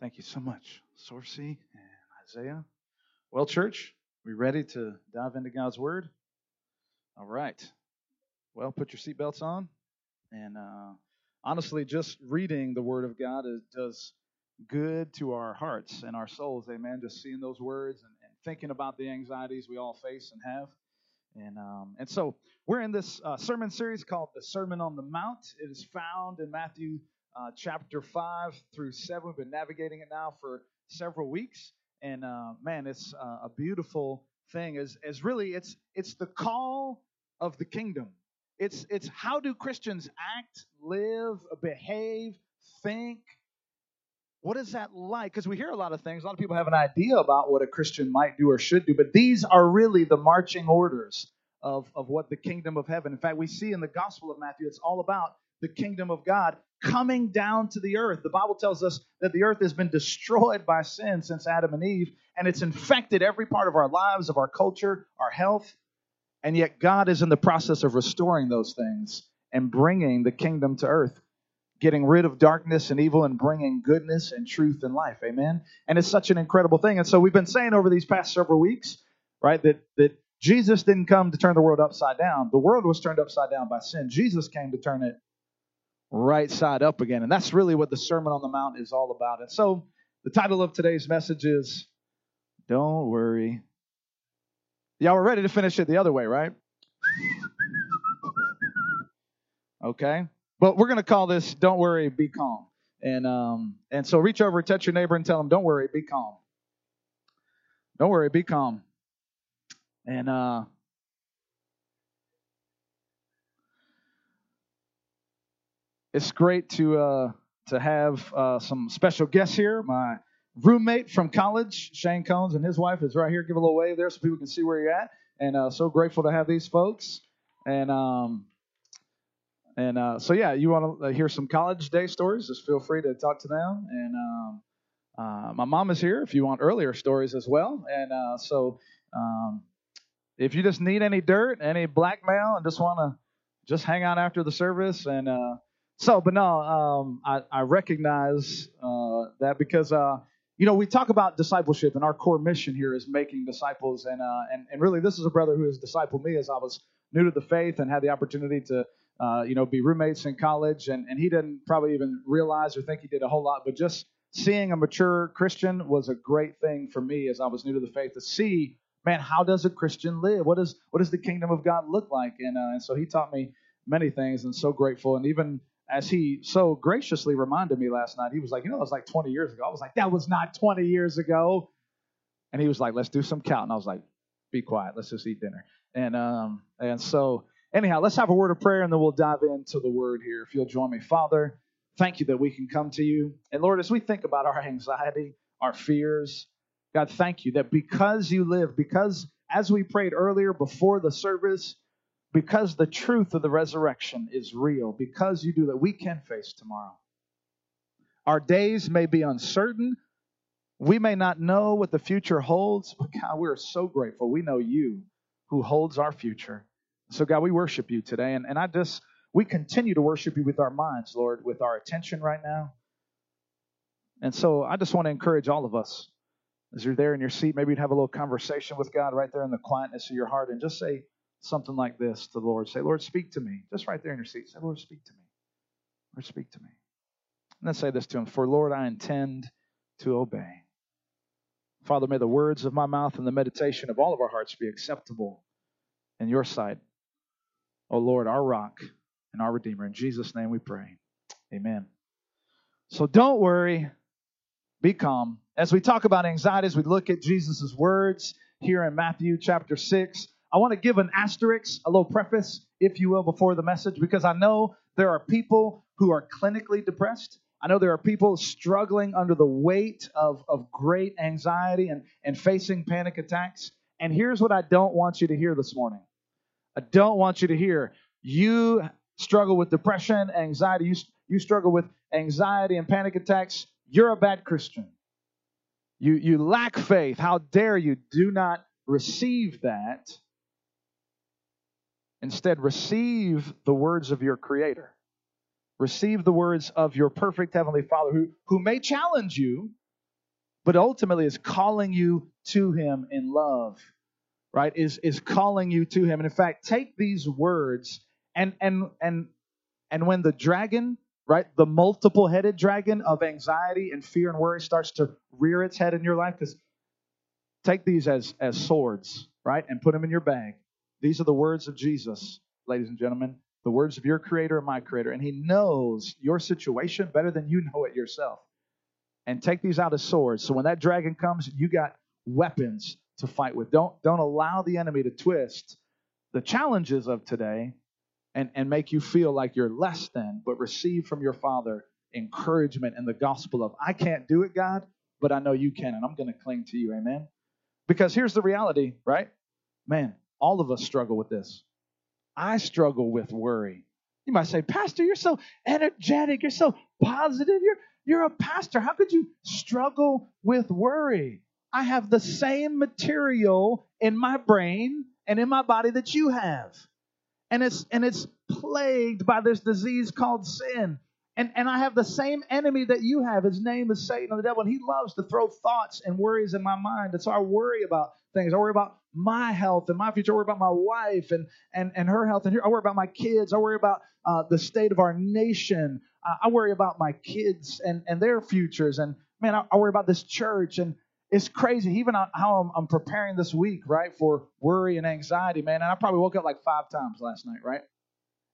Thank you so much, Sorcy and Isaiah. Well, church, we ready to dive into God's Word? All right. Well, put your seatbelts on. And uh, honestly, just reading the Word of God is, does good to our hearts and our souls. Amen. Just seeing those words and, and thinking about the anxieties we all face and have. And um, and so we're in this uh, sermon series called the Sermon on the Mount. It is found in Matthew uh, chapter five through seven. We've been navigating it now for several weeks, and uh, man, it's uh, a beautiful thing. As, is really it's it's the call of the kingdom. It's it's how do Christians act, live, behave, think. What is that like? Because we hear a lot of things. A lot of people have an idea about what a Christian might do or should do, but these are really the marching orders of, of what the kingdom of heaven. In fact, we see in the Gospel of Matthew, it's all about the kingdom of God coming down to the earth. The Bible tells us that the earth has been destroyed by sin since Adam and Eve, and it's infected every part of our lives, of our culture, our health. And yet, God is in the process of restoring those things and bringing the kingdom to earth getting rid of darkness and evil and bringing goodness and truth and life. Amen. And it's such an incredible thing. And so we've been saying over these past several weeks, right, that that Jesus didn't come to turn the world upside down. The world was turned upside down by sin. Jesus came to turn it right side up again. And that's really what the Sermon on the Mount is all about. And so the title of today's message is Don't Worry. Y'all were ready to finish it the other way, right? Okay. But we're going to call this "Don't worry, be calm." And um, and so reach over, touch your neighbor, and tell them, "Don't worry, be calm." Don't worry, be calm. And uh, it's great to uh, to have uh, some special guests here. My roommate from college, Shane Cones, and his wife is right here. Give a little wave there so people can see where you're at. And uh, so grateful to have these folks. And um, and uh, so, yeah, you want to uh, hear some college day stories? Just feel free to talk to them. And um, uh, my mom is here if you want earlier stories as well. And so, um, if you just need any dirt, any blackmail, and just want to just hang out after the service, and so, but no, um, I, I, recognize uh, that because you know we talk about discipleship, and our core mission here is making disciples, and and and really, this is a brother who has discipled me as I was new to the faith and had the opportunity to uh, you know, be roommates in college, and, and he didn't probably even realize or think he did a whole lot, but just seeing a mature Christian was a great thing for me as I was new to the faith to see, man, how does a Christian live? What does what does the kingdom of God look like? And uh, and so he taught me many things, and so grateful. And even as he so graciously reminded me last night, he was like, you know, it was like 20 years ago. I was like, that was not 20 years ago. And he was like, let's do some count. And I was like, be quiet. Let's just eat dinner. And um and so Anyhow, let's have a word of prayer and then we'll dive into the word here. If you'll join me, Father, thank you that we can come to you. And Lord, as we think about our anxiety, our fears, God, thank you that because you live, because as we prayed earlier before the service, because the truth of the resurrection is real, because you do that, we can face tomorrow. Our days may be uncertain. We may not know what the future holds, but God, we're so grateful. We know you who holds our future. So, God, we worship you today. And, and I just, we continue to worship you with our minds, Lord, with our attention right now. And so I just want to encourage all of us as you're there in your seat, maybe you'd have a little conversation with God right there in the quietness of your heart and just say something like this to the Lord. Say, Lord, speak to me. Just right there in your seat. Say, Lord, speak to me. Lord, speak to me. And then say this to him For, Lord, I intend to obey. Father, may the words of my mouth and the meditation of all of our hearts be acceptable in your sight, O Lord, our rock and our Redeemer. In Jesus' name we pray. Amen. So don't worry, be calm. As we talk about anxiety, as we look at Jesus' words here in Matthew chapter 6, I want to give an asterisk, a little preface, if you will, before the message, because I know there are people who are clinically depressed. I know there are people struggling under the weight of, of great anxiety and, and facing panic attacks. And here's what I don't want you to hear this morning I don't want you to hear you struggle with depression, anxiety, you, you struggle with anxiety and panic attacks, you're a bad Christian. You, you lack faith. How dare you? Do not receive that. Instead, receive the words of your Creator. Receive the words of your perfect Heavenly Father who, who may challenge you, but ultimately is calling you to him in love, right? Is is calling you to him. And in fact, take these words and and and and when the dragon, right, the multiple-headed dragon of anxiety and fear and worry starts to rear its head in your life, because take these as as swords, right, and put them in your bag. These are the words of Jesus, ladies and gentlemen, the words of your creator and my creator, and he knows your situation better than you know it yourself. And take these out as swords. So when that dragon comes, you got weapons to fight with. Don't don't allow the enemy to twist the challenges of today and, and make you feel like you're less than, but receive from your Father encouragement and the gospel of, I can't do it, God, but I know you can, and I'm going to cling to you. Amen. Because here's the reality, right? Man, all of us struggle with this. I struggle with worry. You might say, Pastor, you're so energetic, you're so positive, you're you're a pastor. How could you struggle with worry? I have the same material in my brain and in my body that you have and it's and it's plagued by this disease called sin. And, and I have the same enemy that you have. His name is Satan, the devil, and he loves to throw thoughts and worries in my mind. And so I worry about things. I worry about my health and my future. I worry about my wife and and, and her health. And I worry about my kids. I worry about uh, the state of our nation. Uh, I worry about my kids and, and their futures. And man, I, I worry about this church. And it's crazy. Even how I'm, I'm, preparing this week, right, for worry and anxiety, man. And I probably woke up like five times last night, right?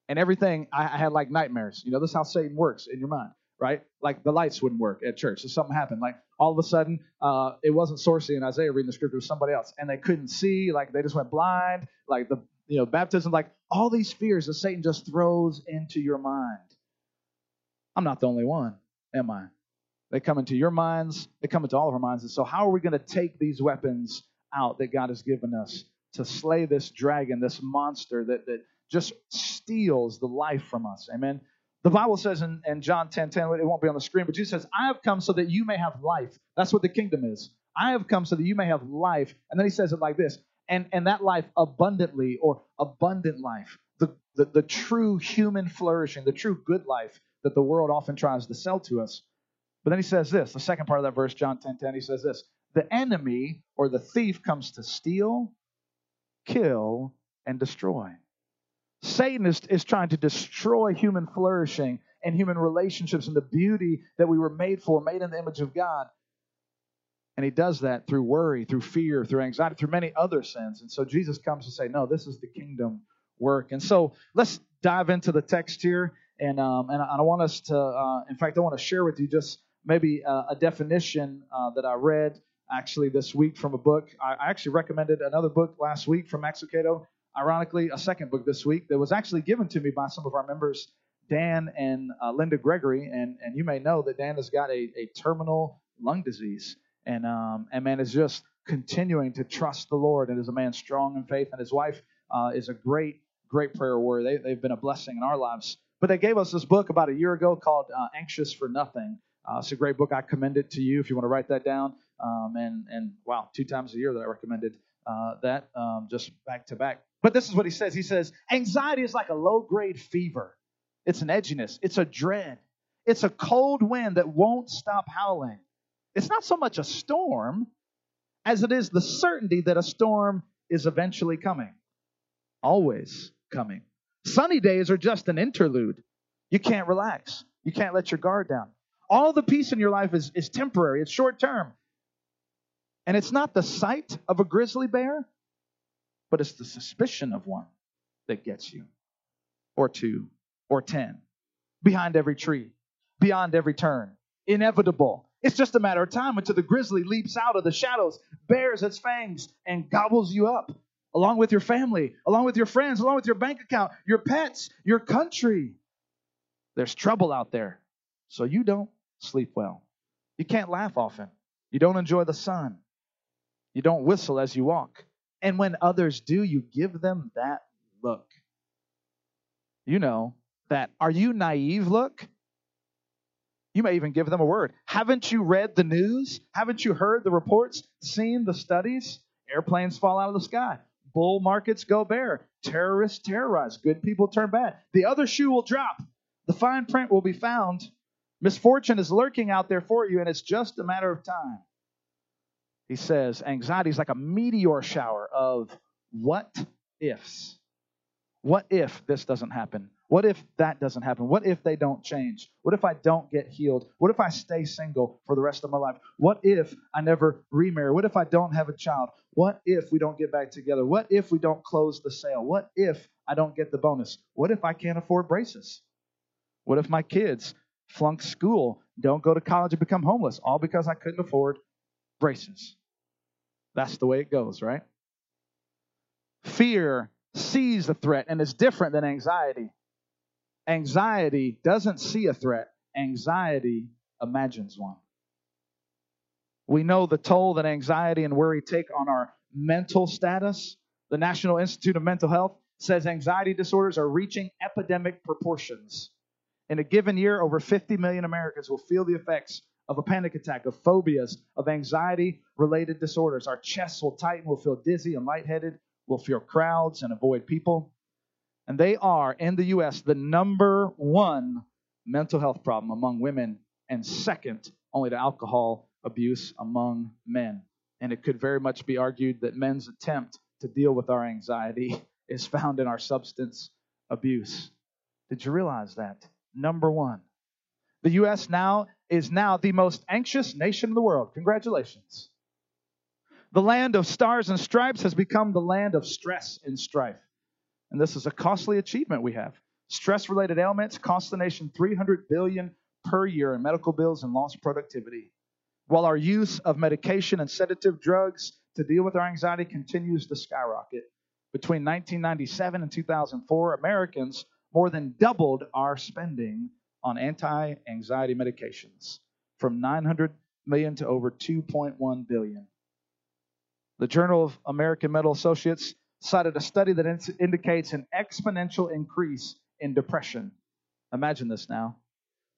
And everything, I, I had like nightmares. You know, this is how Satan works in your mind, right? Like the lights wouldn't work at church. So something happened. Like all of a sudden, uh, it wasn't Sorcy and Isaiah reading the scripture, it was somebody else. And they couldn't see, like they just went blind, like the, you know, baptism, like all these fears that Satan just throws into your mind. I'm not the only one, am I? They come into your minds, they come into all of our minds. And so, how are we going to take these weapons out that God has given us to slay this dragon, this monster that, that just steals the life from us? Amen. The Bible says in, in John 10 10, it won't be on the screen, but Jesus says, I have come so that you may have life. That's what the kingdom is. I have come so that you may have life. And then he says it like this, and, and that life abundantly or abundant life, the, the, the true human flourishing, the true good life that the world often tries to sell to us. But then he says this, the second part of that verse, John 10 10, he says this the enemy or the thief comes to steal, kill, and destroy. Satan is, is trying to destroy human flourishing and human relationships and the beauty that we were made for, made in the image of God. And he does that through worry, through fear, through anxiety, through many other sins. And so Jesus comes to say, no, this is the kingdom work. And so let's dive into the text here. And, um, and I want us to, uh, in fact, I want to share with you just maybe uh, a definition uh, that I read actually this week from a book. I, actually recommended another book last week from Max Lucado. Ironically, a second book this week that was actually given to me by some of our members, Dan and uh, Linda Gregory. And, and you may know that Dan has got a, a terminal lung disease. And, um, and man is just continuing to trust the Lord and is a man strong in faith. And his wife uh, is a great, great prayer warrior. They, they've been a blessing in our lives. But they gave us this book about a year ago called uh, Anxious for Nothing. Uh, it's a great book. I commend it to you if you want to write that down. Um, and and wow, two times a year that I recommended uh, that um, just back to back. But this is what he says. He says anxiety is like a low grade fever. It's an edginess. It's a dread. It's a cold wind that won't stop howling. It's not so much a storm as it is the certainty that a storm is eventually coming, always coming. Sunny days are just an interlude. You can't relax. You can't let your guard down. All the peace in your life is, is temporary, it's short term. And it's not the sight of a grizzly bear, but it's the suspicion of one that gets you, or two, or ten, behind every tree, beyond every turn, inevitable. It's just a matter of time until the grizzly leaps out of the shadows, bares its fangs, and gobbles you up, along with your family, along with your friends, along with your bank account, your pets, your country. There's trouble out there, so you don't sleep well. You can't laugh often. You don't enjoy the sun. You don't whistle as you walk. And when others do, you give them that look. You know, that are you naive look? You may even give them a word. Haven't you read the news? Haven't you heard the reports, seen the studies? Airplanes fall out of the sky. Bull markets go bear. Terrorists terrorize. Good people turn bad. The other shoe will drop. The fine print will be found Misfortune is lurking out there for you, and it's just a matter of time. He says anxiety is like a meteor shower of what ifs. What if this doesn't happen? What if that doesn't happen? What if they don't change? What if I don't get healed? What if I stay single for the rest of my life? What if I never remarry? What if I don't have a child? What if we don't get back together? What if we don't close the sale? What if I don't get the bonus? What if I can't afford braces? What if my kids flunk school, don't go to college, and become homeless, all because I couldn't afford braces? That's the way it goes, right? Fear sees a threat and is different than anxiety. Anxiety doesn't see a threat, anxiety imagines one. We know the toll that anxiety and worry take on our mental status. The National Institute of Mental Health says anxiety disorders are reaching epidemic proportions. In a given year, over 50 million Americans will feel the effects of a panic attack, of phobias, of anxiety related disorders. Our chests will tighten, we'll feel dizzy and lightheaded, we'll fear crowds and avoid people. And they are, in the U.S., the number one mental health problem among women, and second only to alcohol abuse among men. And it could very much be argued that men's attempt to deal with our anxiety is found in our substance abuse. Did you realize that? Number one. The U.S. now is now the most anxious nation in the world. Congratulations. The land of stars and stripes has become the land of stress and strife. And this is a costly achievement we have. Stress related ailments cost the nation 300 billion per year in medical bills and lost productivity. While our use of medication and sedative drugs to deal with our anxiety continues to skyrocket. Between 1997 and 2004, Americans more than doubled our spending on anti anxiety medications from 900 million to over 2.1 billion. The Journal of American Medical Associates cited a study that in- indicates an exponential increase in depression. Imagine this now.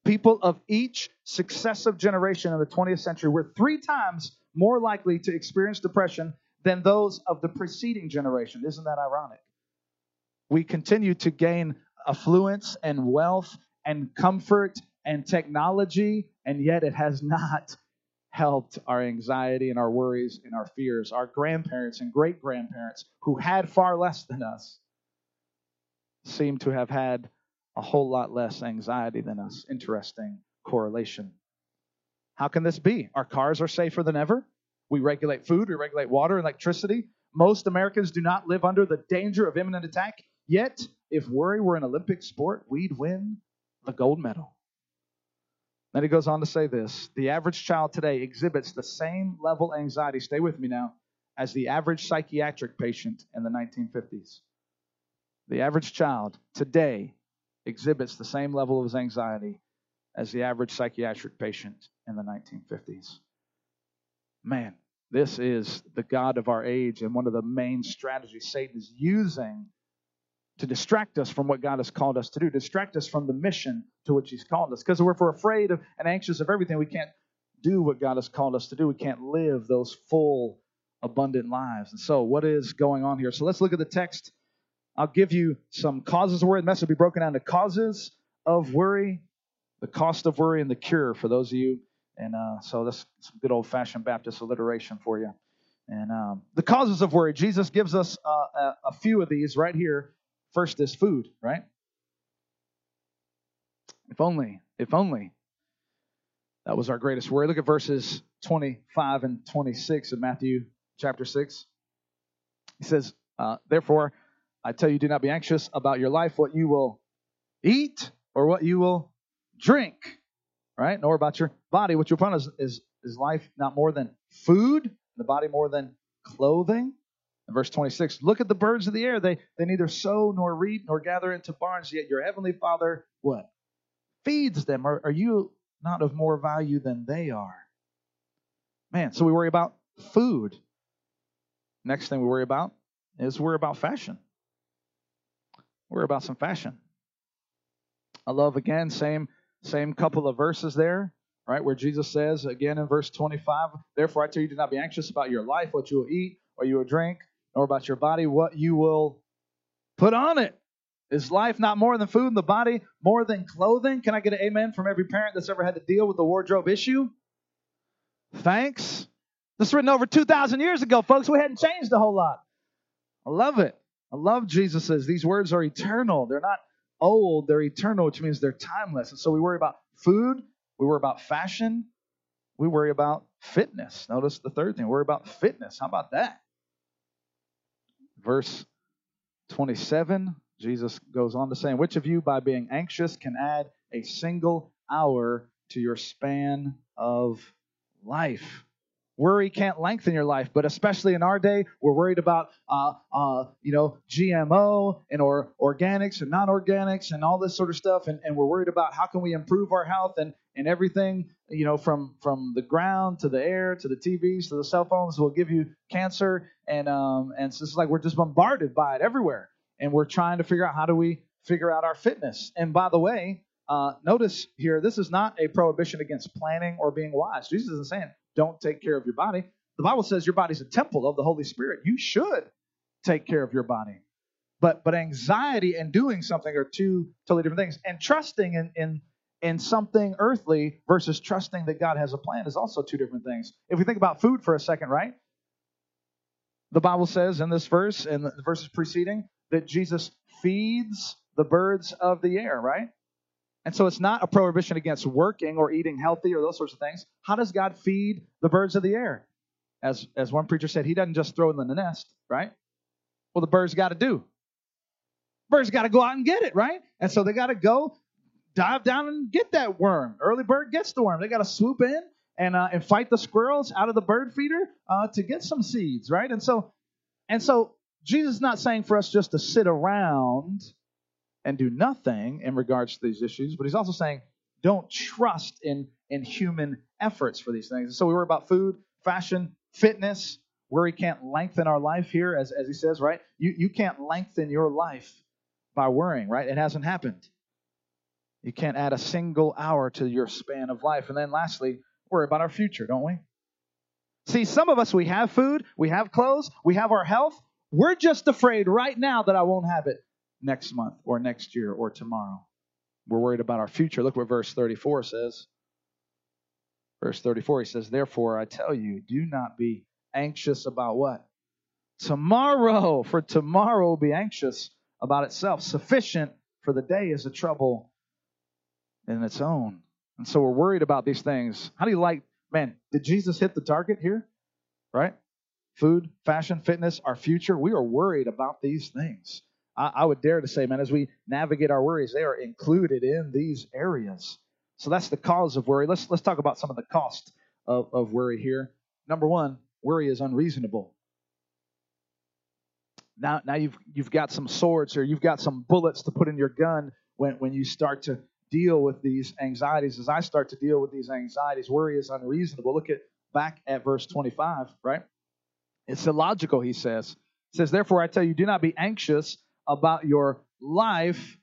People of each successive generation in the 20th century were three times more likely to experience depression than those of the preceding generation. Isn't that ironic? We continue to gain affluence and wealth and comfort and technology, and yet it has not helped our anxiety and our worries and our fears. Our grandparents and great grandparents, who had far less than us, seem to have had a whole lot less anxiety than us. Interesting correlation. How can this be? Our cars are safer than ever. We regulate food, we regulate water, electricity. Most Americans do not live under the danger of imminent attack. Yet, if worry were an Olympic sport, we'd win the gold medal. Then he goes on to say this the average child today exhibits the same level anxiety, stay with me now, as the average psychiatric patient in the 1950s. The average child today exhibits the same level of anxiety as the average psychiatric patient in the 1950s. Man, this is the God of our age, and one of the main strategies Satan is using to distract us from what God has called us to do, distract us from the mission to which He's called us. Because if we're afraid of and anxious of everything, we can't do what God has called us to do. We can't live those full, abundant lives. And so, what is going on here? So, let's look at the text. I'll give you some causes of worry. The message will be broken down to causes of worry, the cost of worry, and the cure for those of you. And uh, so, that's some good old fashioned Baptist alliteration for you. And um, the causes of worry, Jesus gives us uh, a, a few of these right here First is food, right? If only, if only. That was our greatest worry. Look at verses 25 and 26 of Matthew chapter 6. He says, uh, Therefore, I tell you, do not be anxious about your life, what you will eat or what you will drink, right? Nor about your body, what you'll on is, is, is life not more than food, the body more than clothing. Verse 26, look at the birds of the air. They, they neither sow nor reap nor gather into barns, yet your heavenly Father, what? Feeds them. Are, are you not of more value than they are? Man, so we worry about food. Next thing we worry about is worry about fashion. Worry about some fashion. I love again, same same couple of verses there, right, where Jesus says again in verse 25, Therefore I tell you, do not be anxious about your life, what you will eat, or you will drink, nor about your body what you will put on it. Is life not more than food and the body more than clothing? Can I get an amen from every parent that's ever had to deal with the wardrobe issue? Thanks. This written over 2,000 years ago, folks. We hadn't changed a whole lot. I love it. I love Jesus's. These words are eternal. They're not old, they're eternal, which means they're timeless. And so we worry about food, we worry about fashion, we worry about fitness. Notice the third thing, we worry about fitness. How about that? Verse 27, Jesus goes on to say, Which of you, by being anxious, can add a single hour to your span of life? Worry can't lengthen your life, but especially in our day, we're worried about, uh, uh, you know, GMO and or organics and non-organics and all this sort of stuff, and, and we're worried about how can we improve our health and and everything, you know, from from the ground to the air to the TVs to the cell phones will give you cancer, and um and so it's like we're just bombarded by it everywhere, and we're trying to figure out how do we figure out our fitness. And by the way, uh, notice here, this is not a prohibition against planning or being wise. Jesus isn't saying don't take care of your body. The Bible says your body's a temple of the Holy Spirit. You should take care of your body. But but anxiety and doing something are two totally different things. And trusting in in in something earthly versus trusting that God has a plan is also two different things. If we think about food for a second, right? The Bible says in this verse and the verses preceding that Jesus feeds the birds of the air, right? And so it's not a prohibition against working or eating healthy or those sorts of things. How does God feed the birds of the air? As, as one preacher said, he doesn't just throw them in the nest, right? Well, the birds got to do. Birds got to go out and get it, right? And so they got to go dive down and get that worm. Early bird gets the worm. They got to swoop in and uh, and fight the squirrels out of the bird feeder uh, to get some seeds, right? And so and so Jesus is not saying for us just to sit around and do nothing in regards to these issues, but he's also saying don't trust in, in human efforts for these things. So we worry about food, fashion, fitness. Worry can't lengthen our life here, as, as he says, right? You, you can't lengthen your life by worrying, right? It hasn't happened. You can't add a single hour to your span of life. And then lastly, worry about our future, don't we? See, some of us, we have food, we have clothes, we have our health. We're just afraid right now that I won't have it next month or next year or tomorrow. We're worried about our future. Look what verse 34 says. Verse 34, he says, Therefore I tell you, do not be anxious about what? Tomorrow, for tomorrow will be anxious about itself. Sufficient for the day is a trouble in its own. And so we're worried about these things. How do you like, man, did Jesus hit the target here? Right? Food, fashion, fitness, our future. We are worried about these things. I, I would dare to say, man, as we navigate our worries, they are included in these areas. So that's the cause of worry. Let's let's talk about some of the cost of, of worry here. Number one, worry is unreasonable. Now, now you've you've got some swords or you've got some bullets to put in your gun when, when you start to deal with these anxieties. As I start to deal with these anxieties, worry is unreasonable. Look at back at verse 25, right? It's illogical, he says. It says, Therefore I tell you, do not be anxious about your life,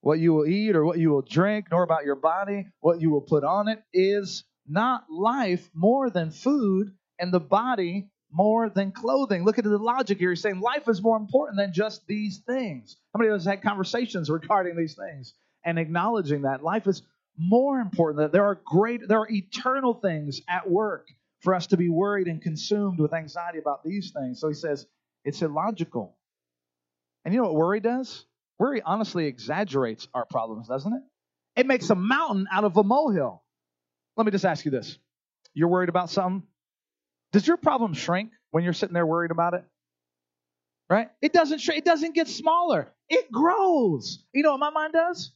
what you will eat or what you will drink, nor about your body, what you will put on it, is not life more than food, and the body more than clothing. Look at the logic here. He's saying life is more important than just these things. How many of us had conversations regarding these things and acknowledging that life is more important? That there are great, there are eternal things at work for us to be worried and consumed with anxiety about these things. So he says it's illogical. And you know what worry does? Worry honestly exaggerates our problems, doesn't it? It makes a mountain out of a molehill. Let me just ask you this. You're worried about something? Does your problem shrink when you're sitting there worried about it? Right? It doesn't shrink, it doesn't get smaller. It grows. You know what my mind does?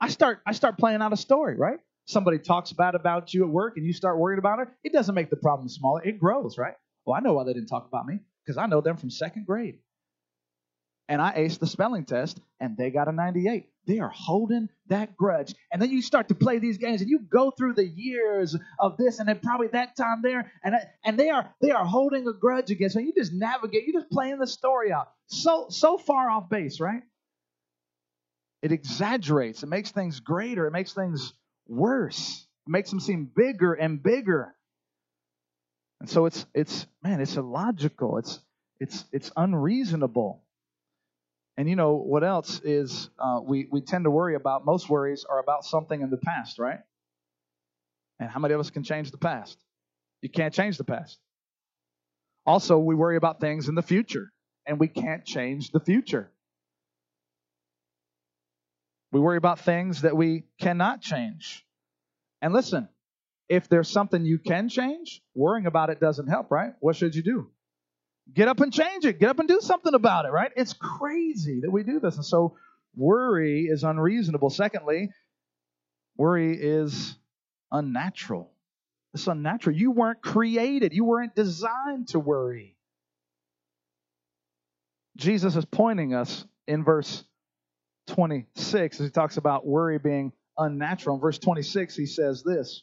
I start I start playing out a story, right? Somebody talks bad about you at work and you start worrying about it. It doesn't make the problem smaller. It grows, right? Well, I know why they didn't talk about me because I know them from second grade and I aced the spelling test, and they got a 98. They are holding that grudge. And then you start to play these games, and you go through the years of this, and then probably that time there, and and they are they are holding a grudge against you. You just navigate. You're just playing the story out. So so far off base, right? It exaggerates. It makes things greater. It makes things worse. It makes them seem bigger and bigger. And so it's it's man, it's illogical. It's it's it's unreasonable. And you know what else is uh, we we tend to worry about? Most worries are about something in the past, right? And how many of us can change the past? You can't change the past. Also, we worry about things in the future, and we can't change the future. We worry about things that we cannot change. And listen, if there's something you can change, worrying about it doesn't help, right? What should you do? Get up and change it. Get up and do something about it, right? It's crazy that we do this. And so worry is unreasonable. Secondly, worry is unnatural. It's unnatural. You weren't created, you weren't designed to worry. Jesus is pointing us in verse 26 as he talks about worry being unnatural. In verse 26, he says this.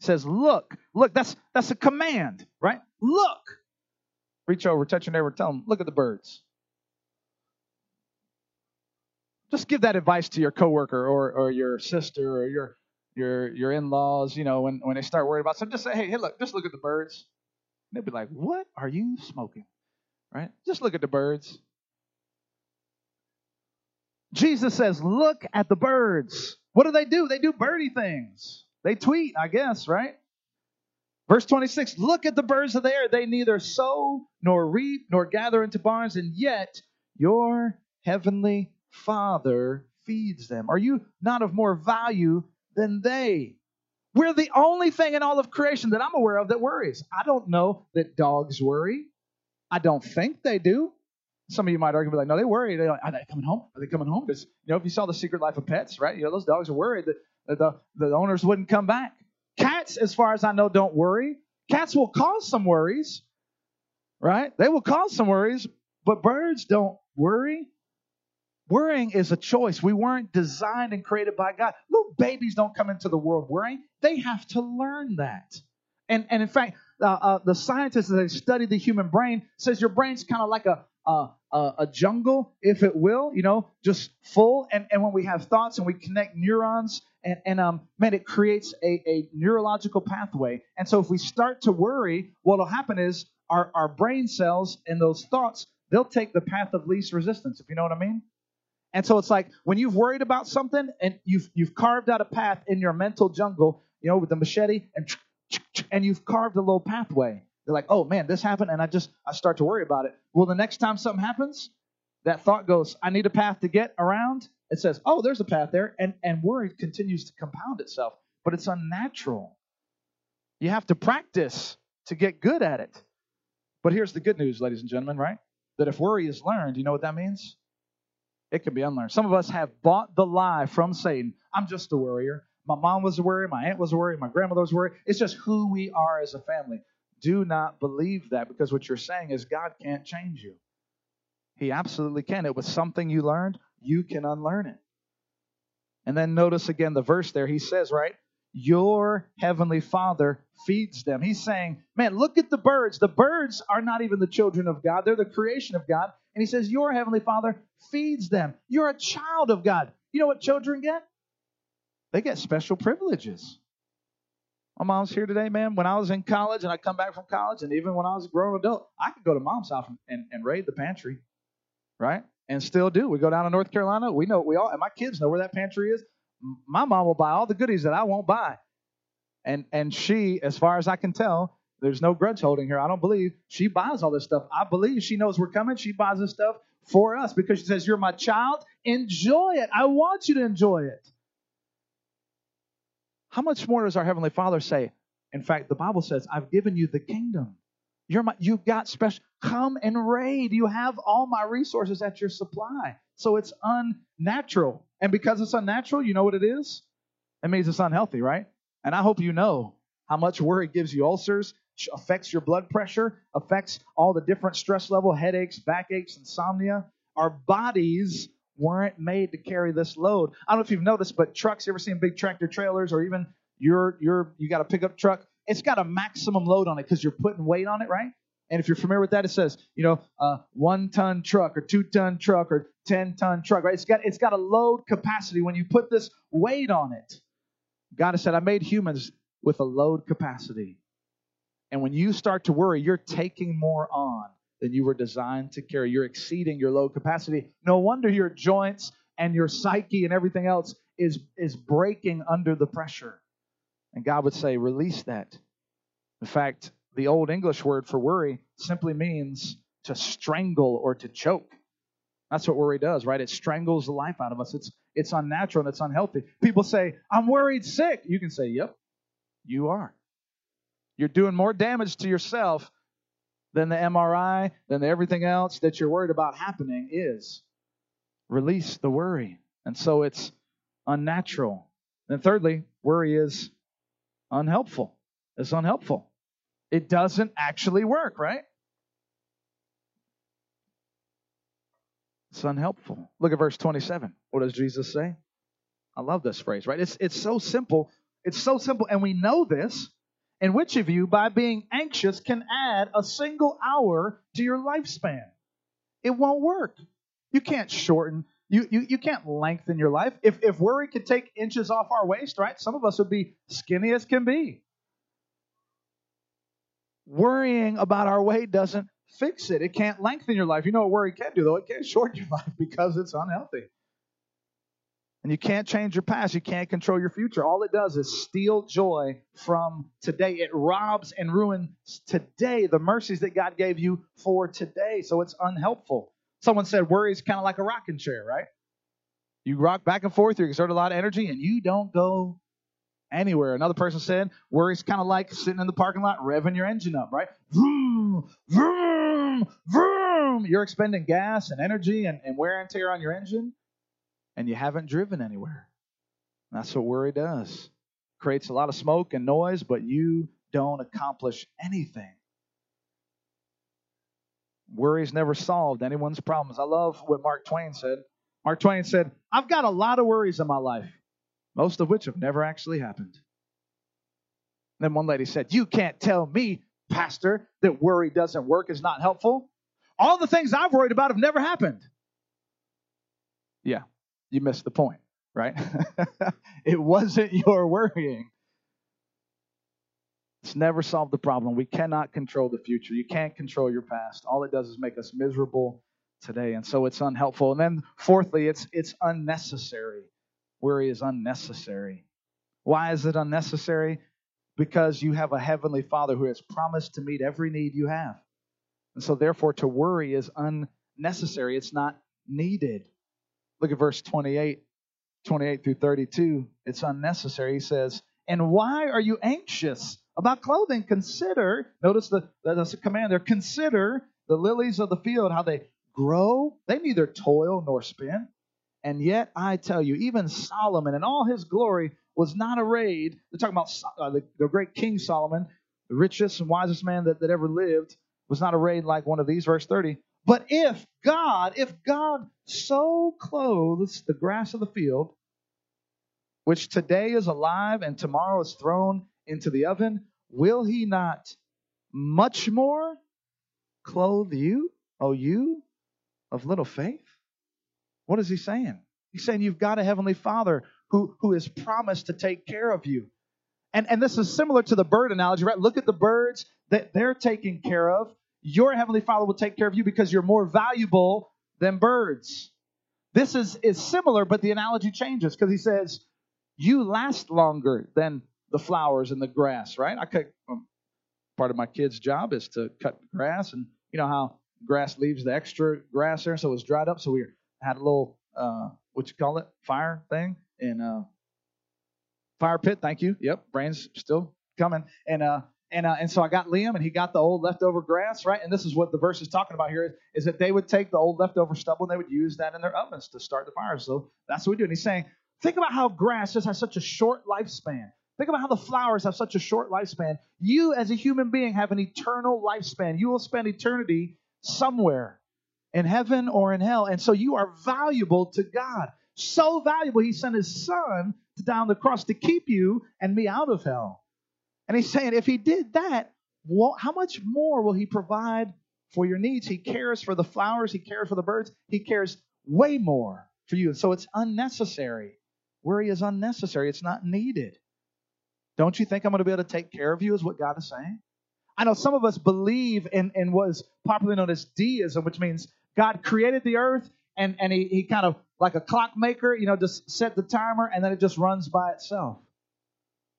He says, Look, look, that's that's a command, right? Look. Reach over, touch your neighbor, tell them, look at the birds. Just give that advice to your coworker or, or your sister or your your your in-laws, you know, when, when they start worrying about something, just say, hey, hey, look, just look at the birds. And they'll be like, what are you smoking? Right? Just look at the birds. Jesus says, look at the birds. What do they do? They do birdie things. They tweet, I guess, right? Verse 26 Look at the birds of the air. They neither sow nor reap nor gather into barns, and yet your heavenly Father feeds them. Are you not of more value than they? We're the only thing in all of creation that I'm aware of that worries. I don't know that dogs worry. I don't think they do. Some of you might argue, like, no, they worry. They're like, are they coming home? Are they coming home? Because, you know, if you saw The Secret Life of Pets, right, you know, those dogs are worried that, the, the owners wouldn't come back. Cats, as far as I know, don't worry. Cats will cause some worries, right? They will cause some worries, but birds don't worry. Worrying is a choice. We weren't designed and created by God. Little babies don't come into the world worrying. They have to learn that. And, and in fact, uh, uh, the scientists that study the human brain says your brain's kind of like a, a, a, jungle, if it will, you know, just full. And, and when we have thoughts and we connect neurons, and, and um, man, it creates a, a neurological pathway. And so if we start to worry, what will happen is our, our brain cells and those thoughts, they'll take the path of least resistance, if you know what I mean. And so it's like when you've worried about something and you've you've carved out a path in your mental jungle, you know, with the machete and and you've carved a little pathway. They're like, oh man, this happened, and I just I start to worry about it. Well, the next time something happens, that thought goes, I need a path to get around. It says, oh, there's a path there, and and worry continues to compound itself, but it's unnatural. You have to practice to get good at it. But here's the good news, ladies and gentlemen, right? That if worry is learned, you know what that means? It can be unlearned. Some of us have bought the lie from Satan. I'm just a worrier. My mom was a worrier. My aunt was a worrier. My grandmother was a worrier. It's just who we are as a family. Do not believe that because what you're saying is God can't change you. He absolutely can. It was something you learned, you can unlearn it. And then notice again the verse there. He says, right? Your heavenly Father feeds them. He's saying, man, look at the birds. The birds are not even the children of God, they're the creation of God. And he says, Your heavenly Father feeds them. You're a child of God. You know what children get? They get special privileges. My mom's here today, man. When I was in college and I come back from college, and even when I was a grown adult, I could go to mom's house and, and raid the pantry, right? And still do. We go down to North Carolina. We know we all, and my kids know where that pantry is. My mom will buy all the goodies that I won't buy, and and she, as far as I can tell, there's no grudge holding here. I don't believe she buys all this stuff. I believe she knows we're coming. She buys this stuff for us because she says, "You're my child. Enjoy it. I want you to enjoy it." How much more does our Heavenly Father say? In fact, the Bible says, I've given you the kingdom. You're my, you've got special. Come and raid. You have all my resources at your supply. So it's unnatural. And because it's unnatural, you know what it is? It means it's unhealthy, right? And I hope you know how much worry gives you ulcers, affects your blood pressure, affects all the different stress level, headaches, backaches, insomnia. Our bodies weren't made to carry this load. I don't know if you've noticed, but trucks, you ever seen big tractor trailers or even your your you got a pickup truck, it's got a maximum load on it because you're putting weight on it, right? And if you're familiar with that, it says, you know, uh, one ton truck or two ton truck or 10 ton truck, right? It's got, it's got a load capacity when you put this weight on it. God has said, I made humans with a load capacity. And when you start to worry, you're taking more on than you were designed to carry. You're exceeding your load capacity. No wonder your joints and your psyche and everything else is, is breaking under the pressure. And God would say, release that. In fact, the old English word for worry simply means to strangle or to choke. That's what worry does, right? It strangles the life out of us. It's it's unnatural and it's unhealthy. People say, "I'm worried sick." You can say, "Yep, you are." You're doing more damage to yourself than the MRI, than the everything else that you're worried about happening is. Release the worry. And so it's unnatural. And thirdly, worry is unhelpful. It's unhelpful. It doesn't actually work, right? It's unhelpful. Look at verse 27. What does Jesus say? I love this phrase, right? It's, it's so simple. It's so simple, and we know this. And which of you, by being anxious, can add a single hour to your lifespan? It won't work. You can't shorten, you, you, you can't lengthen your life. If, if worry could take inches off our waist, right, some of us would be skinny as can be. Worrying about our weight doesn't fix it. It can't lengthen your life. You know what worry can do, though? It can shorten your life because it's unhealthy. And you can't change your past. You can't control your future. All it does is steal joy from today. It robs and ruins today the mercies that God gave you for today. So it's unhelpful. Someone said worry is kind of like a rocking chair, right? You rock back and forth, you exert a lot of energy, and you don't go anywhere. Another person said worry is kind of like sitting in the parking lot revving your engine up, right? Vroom, vroom, vroom. You're expending gas and energy and, and wear and tear on your engine and you haven't driven anywhere. That's what worry does. Creates a lot of smoke and noise, but you don't accomplish anything. Worry's never solved anyone's problems. I love what Mark Twain said. Mark Twain said, I've got a lot of worries in my life, most of which have never actually happened. Then one lady said, You can't tell me, Pastor, that worry doesn't work, is not helpful. All the things I've worried about have never happened. Yeah, you missed the point, right? it wasn't your worrying. It's never solved the problem. We cannot control the future. You can't control your past. All it does is make us miserable today. And so it's unhelpful. And then fourthly, it's it's unnecessary. Worry is unnecessary. Why is it unnecessary? Because you have a heavenly Father who has promised to meet every need you have. And so therefore to worry is unnecessary. It's not needed. Look at verse 28, 28 through 32. It's unnecessary. He says, And why are you anxious about clothing? Consider, notice the, that's a command there, consider the lilies of the field, how they grow. They neither toil nor spin. And yet I tell you, even Solomon in all his glory was not arrayed. They're talking about uh, the, the great King Solomon, the richest and wisest man that, that ever lived, was not arrayed like one of these. Verse 30. But if God, if God so clothes the grass of the field, which today is alive and tomorrow is thrown into the oven, will he not much more clothe you, O you of little faith? What is he saying? He's saying you've got a heavenly Father who, who has promised to take care of you. And, and this is similar to the bird analogy, right? Look at the birds that they're taken care of your heavenly Father will take care of you because you're more valuable than birds. This is, is similar, but the analogy changes because he says, You last longer than the flowers and the grass, right? I cut um, part of my kid's job is to cut grass, and you know how grass leaves the extra grass there, so it was dried up. So we had a little uh, what you call it, fire thing, and uh, fire pit. Thank you. Yep, brains still coming, and uh, and, uh, and so I got Liam, and he got the old leftover grass, right? And this is what the verse is talking about here is, is that they would take the old leftover stubble and they would use that in their ovens to start the fire. So that's what we do. And he's saying, think about how grass just has such a short lifespan. Think about how the flowers have such a short lifespan. You, as a human being, have an eternal lifespan. You will spend eternity somewhere in heaven or in hell. And so you are valuable to God. So valuable, he sent his son to die on the cross to keep you and me out of hell. And he's saying, if he did that, well, how much more will he provide for your needs? He cares for the flowers, he cares for the birds, he cares way more for you. So it's unnecessary. Worry is unnecessary, it's not needed. Don't you think I'm going to be able to take care of you, is what God is saying? I know some of us believe in, in what is popularly known as deism, which means God created the earth and, and he, he kind of, like a clockmaker, you know, just set the timer and then it just runs by itself.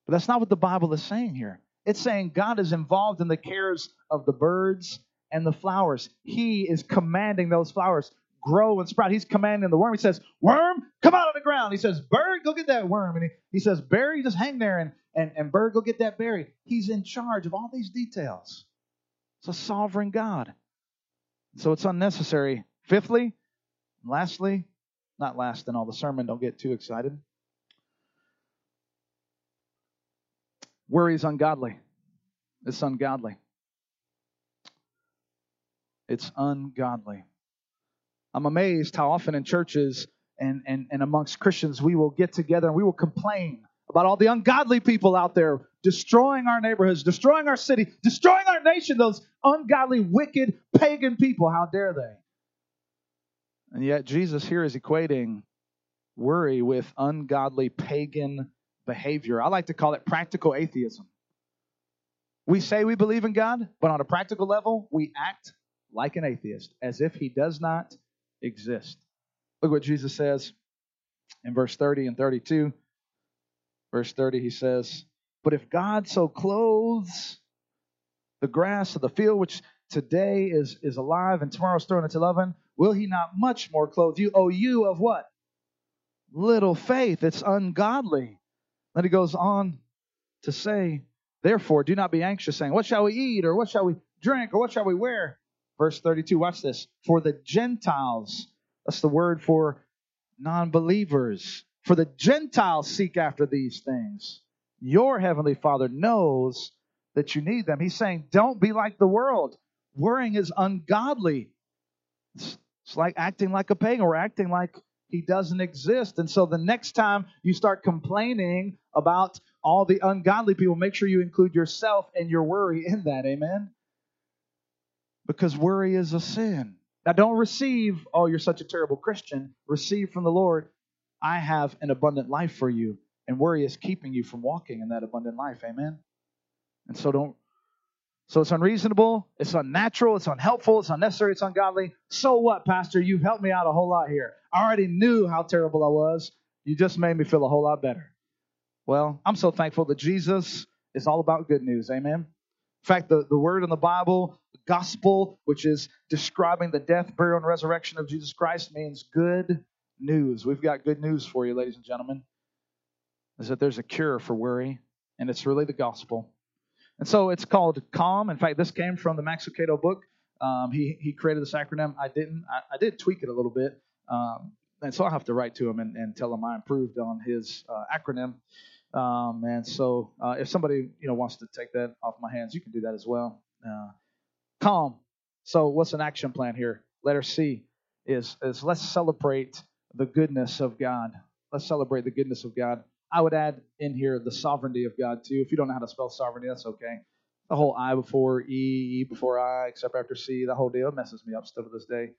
But that's not what the Bible is saying here. It's saying God is involved in the cares of the birds and the flowers. He is commanding those flowers grow and sprout. He's commanding the worm. He says, Worm, come out of the ground. He says, Bird, go get that worm. And he, he says, Berry, just hang there and, and, and bird, go get that berry. He's in charge of all these details. It's a sovereign God. So it's unnecessary. Fifthly, lastly, not last in all the sermon, don't get too excited. Worry is ungodly. It's ungodly. It's ungodly. I'm amazed how often in churches and, and, and amongst Christians we will get together and we will complain about all the ungodly people out there destroying our neighborhoods, destroying our city, destroying our nation, those ungodly, wicked, pagan people. How dare they? And yet Jesus here is equating worry with ungodly, pagan behavior. I like to call it practical atheism. We say we believe in God, but on a practical level, we act like an atheist, as if he does not exist. Look what Jesus says in verse 30 and 32. Verse 30, he says, But if God so clothes the grass of the field, which today is, is alive and tomorrow is thrown into the oven, will he not much more clothe you? Oh, you of what? Little faith. It's ungodly. Then he goes on to say, Therefore, do not be anxious, saying, What shall we eat, or what shall we drink, or what shall we wear? Verse 32, watch this. For the Gentiles, that's the word for non believers, for the Gentiles seek after these things. Your heavenly Father knows that you need them. He's saying, don't be like the world. Worrying is ungodly. It's, it's like acting like a pagan or acting like he doesn't exist. And so the next time you start complaining about all the ungodly people, make sure you include yourself and your worry in that. Amen because worry is a sin. Now, don't receive, oh, you're such a terrible Christian. Receive from the Lord, I have an abundant life for you. And worry is keeping you from walking in that abundant life. Amen? And so don't. So it's unreasonable, it's unnatural, it's unhelpful, it's unnecessary, it's ungodly. So what, Pastor? You've helped me out a whole lot here. I already knew how terrible I was. You just made me feel a whole lot better. Well, I'm so thankful that Jesus is all about good news. Amen? In fact, the, the word in the Bible the gospel, which is describing the death, burial, and resurrection of Jesus Christ, means good news. We've got good news for you, ladies and gentlemen, is that there's a cure for worry, and it's really the gospel. And so it's called CALM. In fact, this came from the Max Lucado book. Um, he, he created this acronym. I didn't. I, I did tweak it a little bit. Um, and so I'll have to write to him and, and tell him I improved on his uh, acronym. Um, and so uh, if somebody you know wants to take that off my hands, you can do that as well. Uh, calm. So, what's an action plan here? Letter C is, is let's celebrate the goodness of God. Let's celebrate the goodness of God. I would add in here the sovereignty of God too. If you don't know how to spell sovereignty, that's okay. The whole I before E, E before I, except after C, the whole deal messes me up still to this day.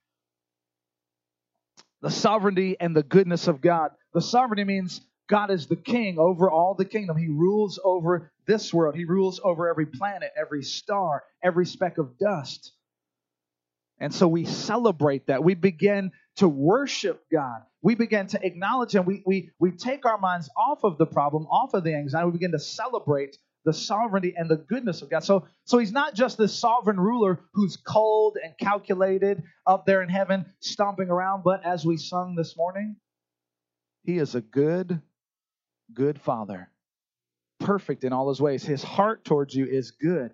The sovereignty and the goodness of God. The sovereignty means God is the king over all the kingdom. He rules over this world. He rules over every planet, every star, every speck of dust. And so we celebrate that. We begin to worship God. We begin to acknowledge Him. We, we, we take our minds off of the problem, off of the anxiety. We begin to celebrate the sovereignty and the goodness of God. So, so He's not just this sovereign ruler who's cold and calculated up there in heaven, stomping around, but as we sung this morning, He is a good good father, perfect in all his ways. His heart towards you is good.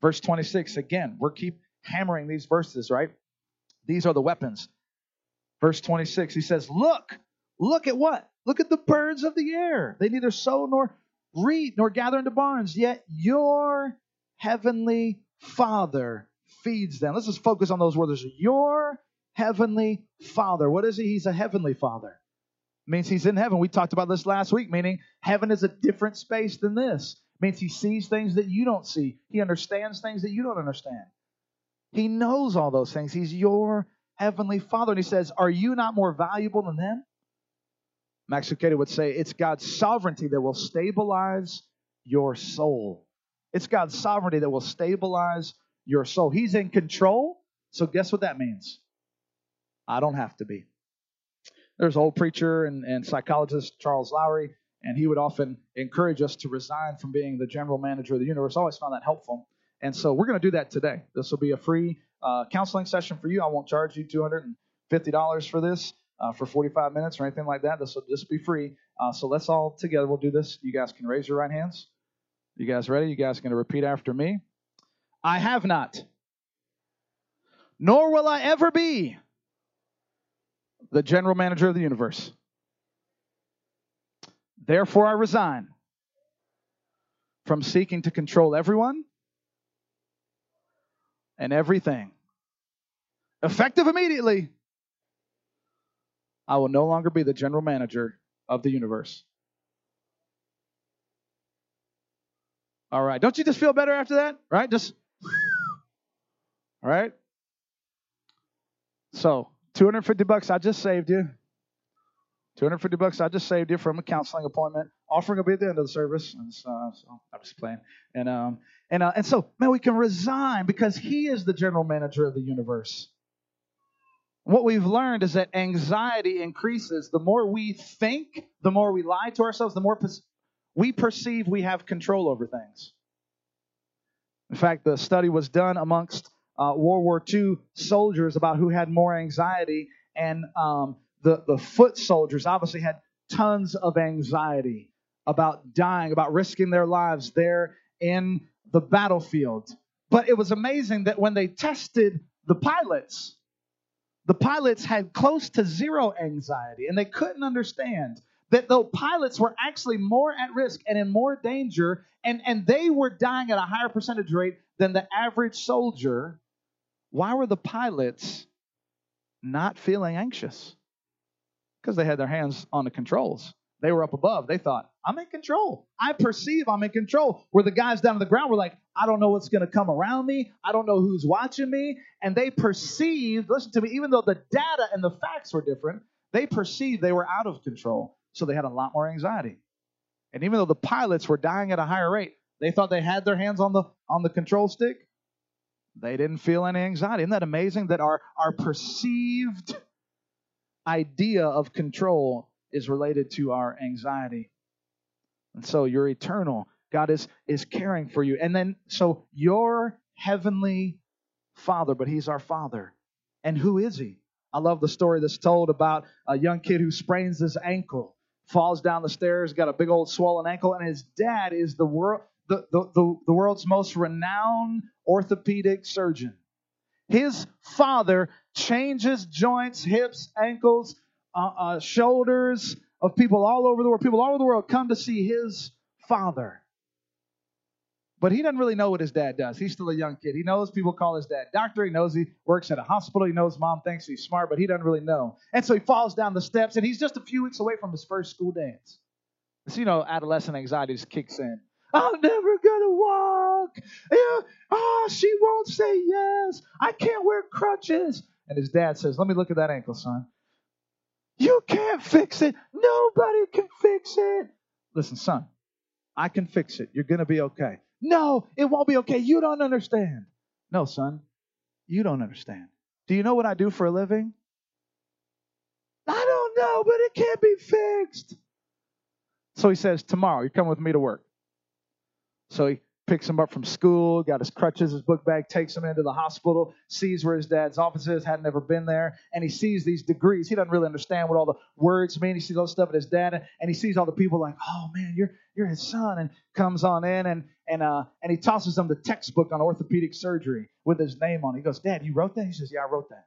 Verse 26, again, we're keep hammering these verses, right? These are the weapons. Verse 26, he says, Look, look at what? Look at the birds of the air. They neither sow nor reap nor gather into barns, yet your heavenly Father feeds them. Let's just focus on those words. Your heavenly Father. What is he? He's a heavenly Father means he's in heaven. We talked about this last week, meaning heaven is a different space than this. It means he sees things that you don't see. He understands things that you don't understand. He knows all those things. He's your heavenly Father. And he says, Are you not more valuable than them? Max Lucado would say, It's God's sovereignty that will stabilize your soul. It's God's sovereignty that will stabilize your soul. He's in control. So, guess what that means? I don't have to be there's an old preacher and, and psychologist, Charles Lowry, and he would often encourage us to resign from being the general manager of the universe. I always found that helpful. And so we're going to do that today. This will be a free uh, counseling session for you. I won't charge you $250 for this uh, for 45 minutes or anything like that. This will just be free. Uh, so let's all together, we'll do this. You guys can raise your right hands. You guys ready? You guys going to repeat after me? I have not, nor will I ever be the general manager of the universe. Therefore, I resign from seeking to control everyone and everything. Effective immediately, I will no longer be the general manager of the universe. All right. Don't you just feel better after that? Right? Just, all right. So, 250 bucks I just saved you. 250 bucks I just saved you from a counseling appointment. Offering will be at the end of the service. And so, so I'm just playing. And um and uh, and so man, we can resign because He is the general manager of the universe. What we've learned is that anxiety increases the more we think, the more we lie to ourselves, the more we perceive we have control over things. In fact, the study was done amongst uh, World War II soldiers about who had more anxiety, and um, the, the foot soldiers obviously had tons of anxiety about dying, about risking their lives there in the battlefield. But it was amazing that when they tested the pilots, the pilots had close to zero anxiety, and they couldn't understand that though pilots were actually more at risk and in more danger, and, and they were dying at a higher percentage rate than the average soldier. Why were the pilots not feeling anxious? Because they had their hands on the controls. They were up above. They thought, I'm in control. I perceive I'm in control. Where the guys down on the ground were like, I don't know what's going to come around me. I don't know who's watching me. And they perceived, listen to me, even though the data and the facts were different, they perceived they were out of control. So they had a lot more anxiety. And even though the pilots were dying at a higher rate, they thought they had their hands on the on the control stick. They didn't feel any anxiety. Isn't that amazing that our, our perceived idea of control is related to our anxiety? And so you're eternal. God is, is caring for you. And then, so your heavenly Father, but He's our Father. And who is He? I love the story that's told about a young kid who sprains his ankle, falls down the stairs, got a big old swollen ankle, and his dad is the world the, the, the, the world's most renowned orthopedic surgeon. His father changes joints, hips, ankles, uh, uh, shoulders of people all over the world. People all over the world come to see his father. But he doesn't really know what his dad does. He's still a young kid. He knows people call his dad doctor. He knows he works at a hospital. He knows mom thinks he's smart, but he doesn't really know. And so he falls down the steps, and he's just a few weeks away from his first school dance. You know, adolescent anxiety just kicks in. I'm never gonna walk. Yeah. Oh, she won't say yes. I can't wear crutches. And his dad says, Let me look at that ankle, son. You can't fix it. Nobody can fix it. Listen, son, I can fix it. You're gonna be okay. No, it won't be okay. You don't understand. No, son, you don't understand. Do you know what I do for a living? I don't know, but it can't be fixed. So he says, Tomorrow, you're coming with me to work. So he picks him up from school, got his crutches, his book bag, takes him into the hospital, sees where his dad's office is, hadn't ever been there, and he sees these degrees. He doesn't really understand what all the words mean. He sees all the stuff at his dad, and he sees all the people like, oh man, you're you're his son, and comes on in and and uh and he tosses him the textbook on orthopedic surgery with his name on it. He goes, Dad, you wrote that? He says, Yeah, I wrote that.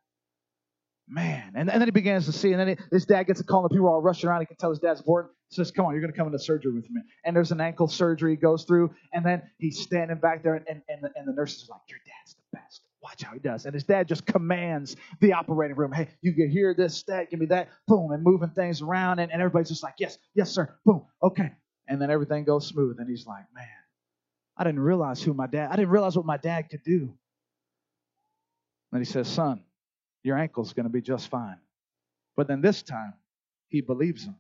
Man, and, and then he begins to see, and then he, his dad gets a call, and people are all rushing around. He can tell his dad's. He says, Come on, you're going to come into surgery with me. And there's an ankle surgery he goes through, and then he's standing back there, and, and, the, and the nurse is like, Your dad's the best. Watch how he does. And his dad just commands the operating room, Hey, you can hear this stat, give me that, boom, and moving things around. And, and everybody's just like, Yes, yes, sir, boom, okay. And then everything goes smooth. And he's like, Man, I didn't realize who my dad, I didn't realize what my dad could do. And he says, Son, your ankle's going to be just fine. But then this time, he believes him.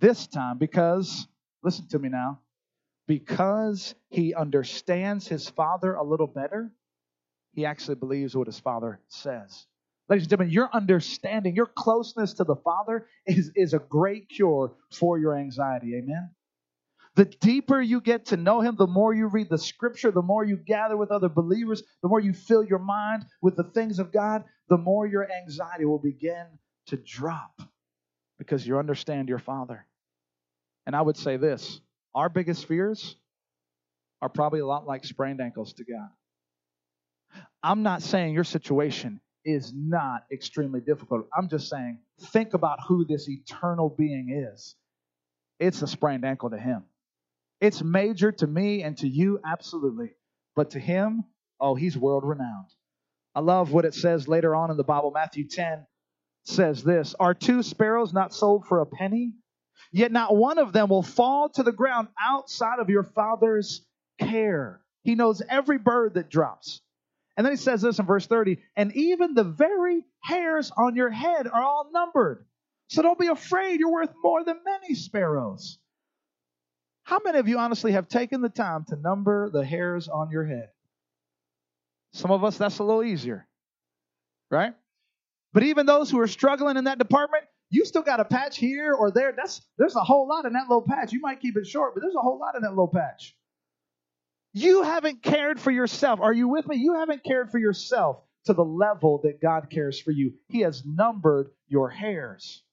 This time, because, listen to me now, because he understands his father a little better, he actually believes what his father says. Ladies and gentlemen, your understanding, your closeness to the Father is, is a great cure for your anxiety. Amen? The deeper you get to know Him, the more you read the scripture, the more you gather with other believers, the more you fill your mind with the things of God, the more your anxiety will begin to drop because you understand your Father. And I would say this our biggest fears are probably a lot like sprained ankles to God. I'm not saying your situation is not extremely difficult. I'm just saying, think about who this eternal being is. It's a sprained ankle to him. It's major to me and to you, absolutely. But to him, oh, he's world renowned. I love what it says later on in the Bible. Matthew 10 says this Are two sparrows not sold for a penny? Yet not one of them will fall to the ground outside of your Father's care. He knows every bird that drops. And then he says this in verse 30 and even the very hairs on your head are all numbered. So don't be afraid. You're worth more than many sparrows. How many of you honestly have taken the time to number the hairs on your head? Some of us, that's a little easier, right? But even those who are struggling in that department, you still got a patch here or there. That's there's a whole lot in that little patch. You might keep it short, but there's a whole lot in that little patch. You haven't cared for yourself. Are you with me? You haven't cared for yourself to the level that God cares for you. He has numbered your hairs.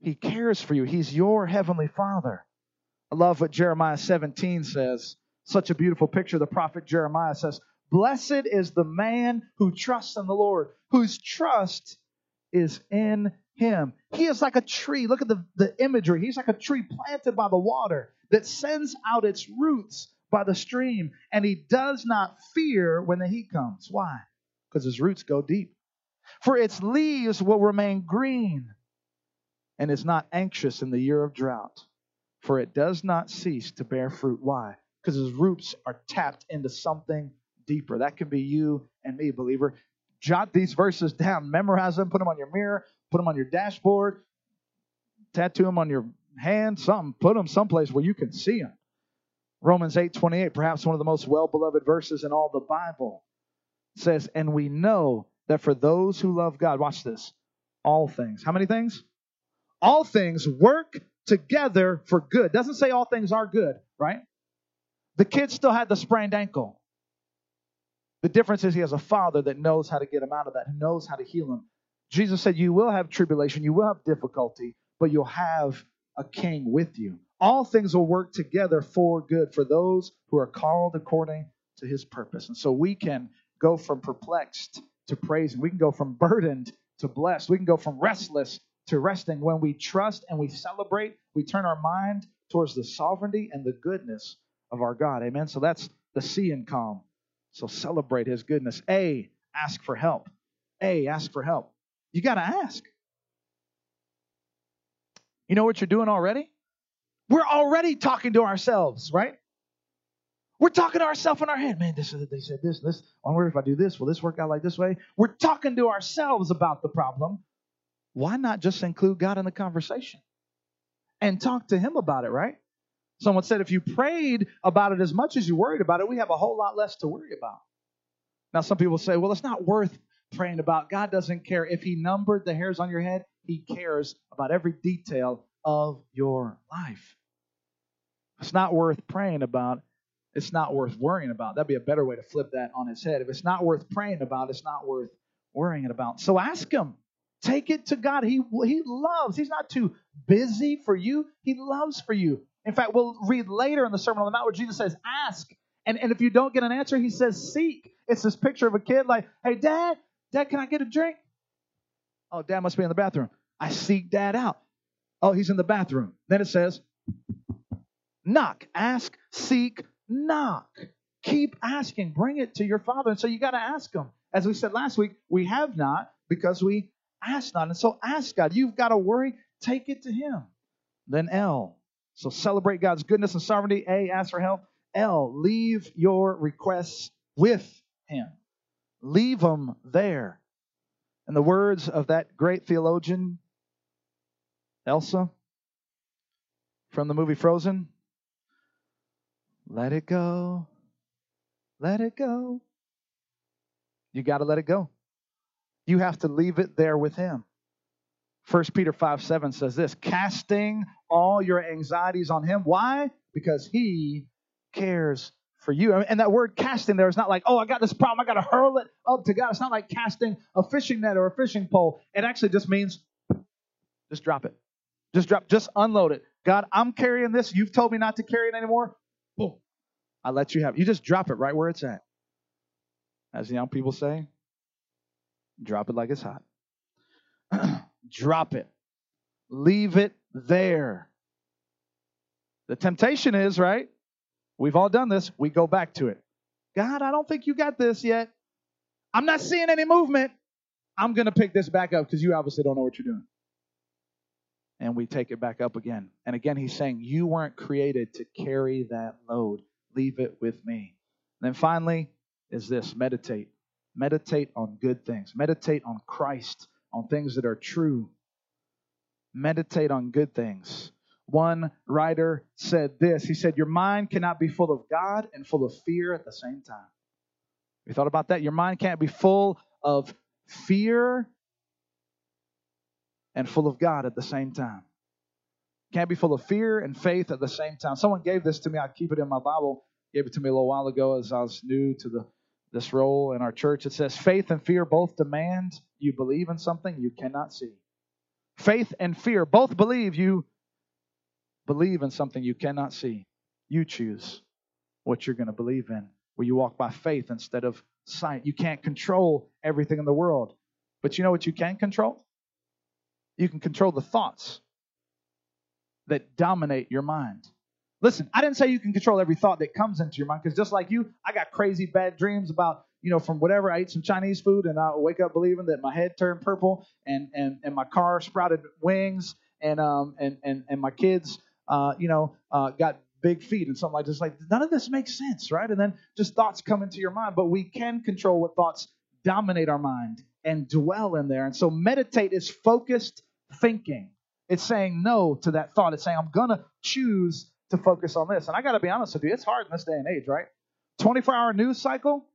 He cares for you. He's your heavenly Father. I love what Jeremiah 17 says. Such a beautiful picture. The prophet Jeremiah says, Blessed is the man who trusts in the Lord, whose trust is in him. He is like a tree. Look at the, the imagery. He's like a tree planted by the water that sends out its roots by the stream, and he does not fear when the heat comes. Why? Because his roots go deep. For its leaves will remain green, and is not anxious in the year of drought, for it does not cease to bear fruit. Why? Because his roots are tapped into something deeper. That can be you and me, believer. Jot these verses down, memorize them, put them on your mirror, put them on your dashboard, tattoo them on your hand, something, put them someplace where you can see them. Romans 8:28, perhaps one of the most well-beloved verses in all the Bible, says, "And we know that for those who love God, watch this, all things. How many things? All things work together for good. Doesn't say all things are good, right? The kid still had the sprained ankle. The difference is he has a father that knows how to get him out of that, who knows how to heal him. Jesus said, You will have tribulation, you will have difficulty, but you'll have a king with you. All things will work together for good for those who are called according to his purpose. And so we can go from perplexed to praising. We can go from burdened to blessed. We can go from restless to resting. When we trust and we celebrate, we turn our mind towards the sovereignty and the goodness of our God. Amen. So that's the C in calm. So celebrate his goodness. A, ask for help. A, ask for help. You got to ask. You know what you're doing already? We're already talking to ourselves, right? We're talking to ourselves in our head. Man, this is they said this, this. I wonder if I do this, will this work out like this way? We're talking to ourselves about the problem. Why not just include God in the conversation and talk to Him about it, right? Someone said if you prayed about it as much as you worried about it, we have a whole lot less to worry about. Now, some people say, well, it's not worth praying about. God doesn't care. If He numbered the hairs on your head, he cares about every detail of your life. It's not worth praying about. It's not worth worrying about. That'd be a better way to flip that on its head. If it's not worth praying about, it's not worth worrying about. So ask Him. Take it to God. He, he loves. He's not too busy for you. He loves for you. In fact, we'll read later in the Sermon on the Mount where Jesus says, ask. And, and if you don't get an answer, he says, seek. It's this picture of a kid like, hey, dad, dad, can I get a drink? Oh, dad must be in the bathroom. I seek dad out. Oh, he's in the bathroom. Then it says, knock, ask, seek, knock. Keep asking. Bring it to your father. And so you got to ask him. As we said last week, we have not because we ask not. And so ask God. You've got a worry. Take it to him. Then L. So celebrate God's goodness and sovereignty. A. Ask for help. L. Leave your requests with him. Leave them there. In the words of that great theologian, Elsa, from the movie Frozen, let it go. Let it go. You got to let it go. You have to leave it there with Him. 1 Peter 5 7 says this casting all your anxieties on him. Why? Because he cares for you. And that word casting there is not like, oh, I got this problem, I got to hurl it up to God. It's not like casting a fishing net or a fishing pole. It actually just means just drop it. Just drop, just unload it. God, I'm carrying this. You've told me not to carry it anymore. Boom. I let you have it. You just drop it right where it's at. As young people say, drop it like it's hot. drop it. Leave it there. The temptation is, right? We've all done this. We go back to it. God, I don't think you got this yet. I'm not seeing any movement. I'm going to pick this back up because you obviously don't know what you're doing. And we take it back up again. And again, he's saying, You weren't created to carry that load. Leave it with me. And then finally is this meditate. Meditate on good things. Meditate on Christ, on things that are true. Meditate on good things. One writer said this He said, Your mind cannot be full of God and full of fear at the same time. You thought about that? Your mind can't be full of fear and full of God at the same time. Can't be full of fear and faith at the same time. Someone gave this to me. I keep it in my Bible. Gave it to me a little while ago as I was new to the this role in our church. It says faith and fear both demand you believe in something you cannot see. Faith and fear both believe you believe in something you cannot see. You choose what you're going to believe in. Where you walk by faith instead of sight. You can't control everything in the world. But you know what you can control? You can control the thoughts that dominate your mind. Listen, I didn't say you can control every thought that comes into your mind because just like you, I got crazy bad dreams about, you know, from whatever I ate some Chinese food and I wake up believing that my head turned purple and and, and my car sprouted wings and um and and, and my kids uh you know uh got big feet and something like this. Like none of this makes sense, right? And then just thoughts come into your mind, but we can control what thoughts dominate our mind and dwell in there. And so meditate is focused thinking. It's saying no to that thought. It's saying, I'm going to choose to focus on this. And I got to be honest with you, it's hard in this day and age, right? 24 hour news cycle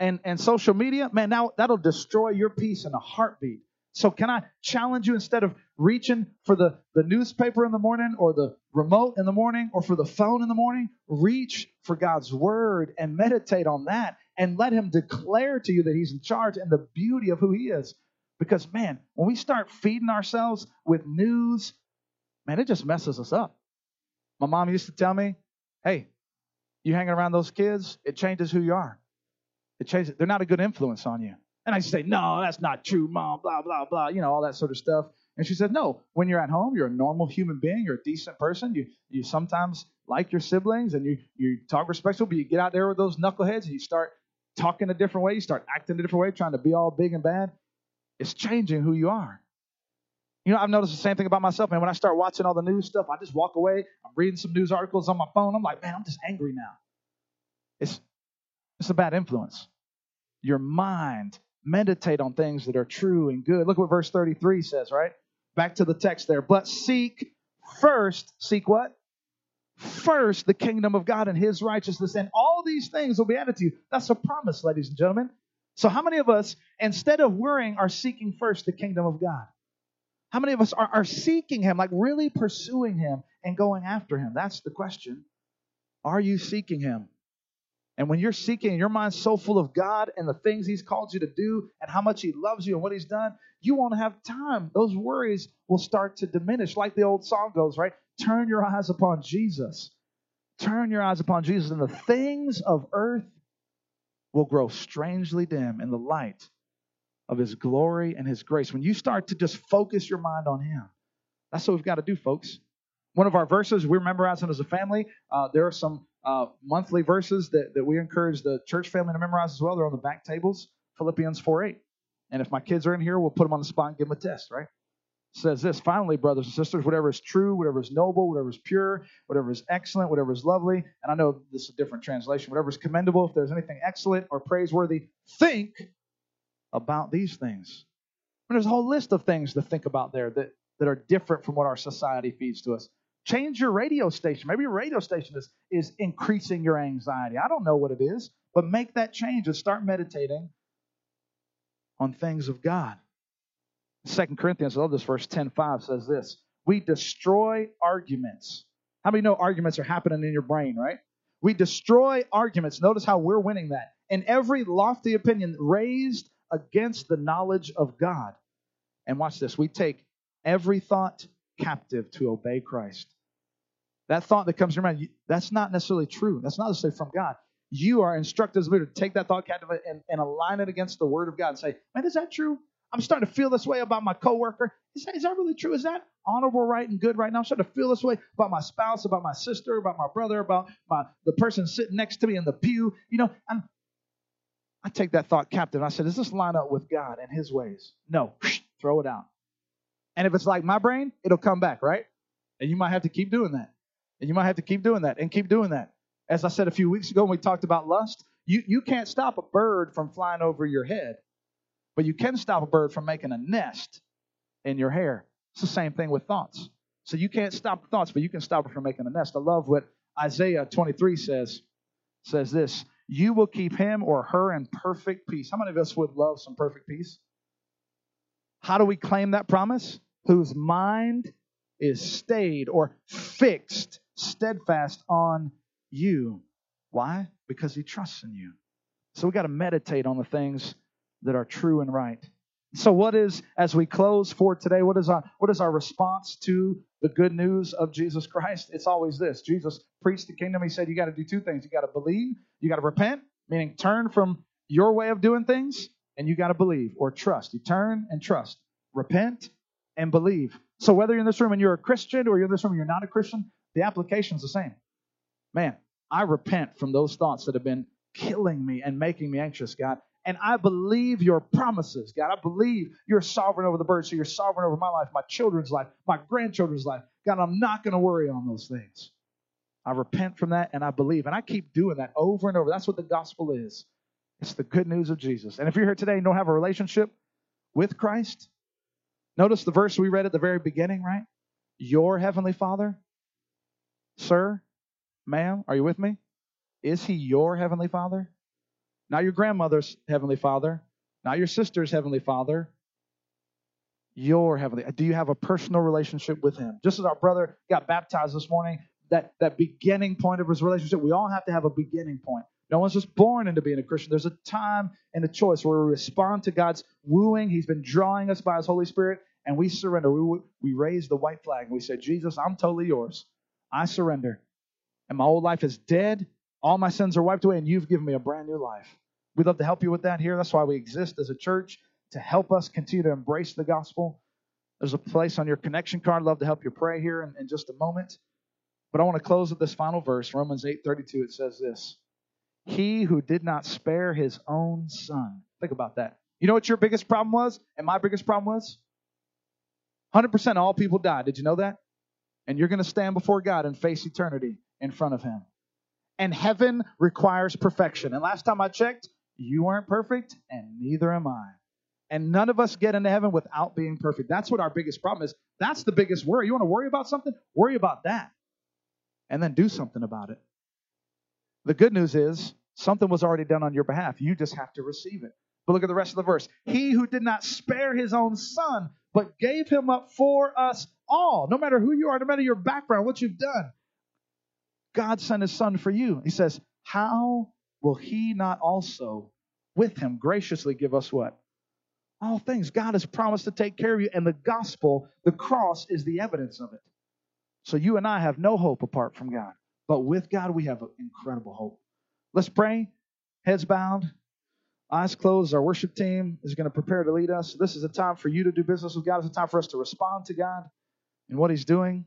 and, and social media, man, now that'll destroy your peace in a heartbeat. So, can I challenge you instead of reaching for the, the newspaper in the morning or the remote in the morning or for the phone in the morning? Reach for God's word and meditate on that and let Him declare to you that He's in charge and the beauty of who He is. Because, man, when we start feeding ourselves with news, man, it just messes us up. My mom used to tell me, hey, you hanging around those kids, it changes who you are. It changes, they're not a good influence on you. And I say, no, that's not true, mom, blah, blah, blah, you know, all that sort of stuff. And she said, no, when you're at home, you're a normal human being, you're a decent person. You you sometimes like your siblings and you, you talk respectful, but you get out there with those knuckleheads and you start talking a different way, you start acting a different way, trying to be all big and bad. It's changing who you are. You know, I've noticed the same thing about myself, man. When I start watching all the news stuff, I just walk away. I'm reading some news articles on my phone. I'm like, man, I'm just angry now. It's it's a bad influence. Your mind meditate on things that are true and good. Look what verse 33 says, right? Back to the text there. But seek first, seek what? First the kingdom of God and his righteousness, and all these things will be added to you. That's a promise, ladies and gentlemen. So, how many of us, instead of worrying, are seeking first the kingdom of God? How many of us are, are seeking Him, like really pursuing Him and going after Him? That's the question. Are you seeking Him? And when you're seeking, your mind's so full of God and the things He's called you to do and how much He loves you and what He's done, you won't have time. Those worries will start to diminish. Like the old song goes, right? Turn your eyes upon Jesus. Turn your eyes upon Jesus, and the things of earth will grow strangely dim in the light of his glory and his grace. When you start to just focus your mind on him, that's what we've got to do, folks. One of our verses we're memorizing as a family, uh, there are some uh, monthly verses that, that we encourage the church family to memorize as well. They're on the back tables, Philippians 4 8. And if my kids are in here, we'll put them on the spot and give them a test, right? says this finally, brothers and sisters, whatever is true, whatever is noble, whatever is pure, whatever is excellent, whatever is lovely, and I know this is a different translation, whatever is commendable, if there's anything excellent or praiseworthy, think about these things. There's a whole list of things to think about there that, that are different from what our society feeds to us. Change your radio station. Maybe your radio station is, is increasing your anxiety. I don't know what it is, but make that change and start meditating on things of God. Second Corinthians, I love this verse 10:5 says this. We destroy arguments. How many know arguments are happening in your brain, right? We destroy arguments. Notice how we're winning that. And every lofty opinion raised against the knowledge of God. And watch this. We take every thought captive to obey Christ. That thought that comes to your mind, that's not necessarily true. That's not necessarily from God. You are instructed as a leader to take that thought captive and, and align it against the word of God and say, man, is that true? I'm starting to feel this way about my coworker. Is that, is that really true? Is that honorable, right, and good right now? I'm starting to feel this way about my spouse, about my sister, about my brother, about my the person sitting next to me in the pew. You know, I'm, I take that thought captive. I said, does this line up with God and His ways? No, throw it out. And if it's like my brain, it'll come back, right? And you might have to keep doing that. And you might have to keep doing that and keep doing that. As I said a few weeks ago when we talked about lust, you, you can't stop a bird from flying over your head. But you can stop a bird from making a nest in your hair. It's the same thing with thoughts. So you can't stop thoughts, but you can stop it from making a nest. I love what Isaiah 23 says. Says this, you will keep him or her in perfect peace. How many of us would love some perfect peace? How do we claim that promise? Whose mind is stayed or fixed, steadfast on you. Why? Because he trusts in you. So we got to meditate on the things that are true and right. So, what is, as we close for today, what is our what is our response to the good news of Jesus Christ? It's always this. Jesus preached the kingdom. He said you got to do two things. You got to believe, you got to repent, meaning turn from your way of doing things, and you got to believe or trust. You turn and trust. Repent and believe. So whether you're in this room and you're a Christian or you're in this room and you're not a Christian, the application is the same. Man, I repent from those thoughts that have been killing me and making me anxious, God. And I believe your promises, God. I believe you're sovereign over the birds, so you're sovereign over my life, my children's life, my grandchildren's life. God, I'm not going to worry on those things. I repent from that and I believe. And I keep doing that over and over. That's what the gospel is. It's the good news of Jesus. And if you're here today and don't have a relationship with Christ, notice the verse we read at the very beginning, right? Your heavenly Father, sir, ma'am, are you with me? Is he your heavenly Father? Not your grandmother's heavenly father, not your sister's heavenly father, your heavenly. Do you have a personal relationship with him? Just as our brother got baptized this morning, that, that beginning point of his relationship, we all have to have a beginning point. No one's just born into being a Christian. There's a time and a choice where we respond to God's wooing. He's been drawing us by His Holy Spirit, and we surrender. We, we raise the white flag and we say, Jesus, I'm totally yours. I surrender. And my old life is dead. All my sins are wiped away, and you've given me a brand new life. We'd love to help you with that here. That's why we exist as a church to help us continue to embrace the gospel. There's a place on your connection card. I'd love to help you pray here in, in just a moment. But I want to close with this final verse, Romans 8:32. It says this: He who did not spare his own son. Think about that. You know what your biggest problem was, and my biggest problem was? 100% of all people died. Did you know that? And you're going to stand before God and face eternity in front of Him and heaven requires perfection. And last time I checked, you weren't perfect, and neither am I. And none of us get into heaven without being perfect. That's what our biggest problem is. That's the biggest worry. You want to worry about something? Worry about that. And then do something about it. The good news is something was already done on your behalf. You just have to receive it. But look at the rest of the verse. He who did not spare his own son, but gave him up for us all, no matter who you are, no matter your background, what you've done, God sent his son for you. He says, How will he not also with him graciously give us what? All things. God has promised to take care of you, and the gospel, the cross, is the evidence of it. So you and I have no hope apart from God. But with God, we have incredible hope. Let's pray. Heads bowed, eyes closed. Our worship team is going to prepare to lead us. This is a time for you to do business with God. It's a time for us to respond to God and what He's doing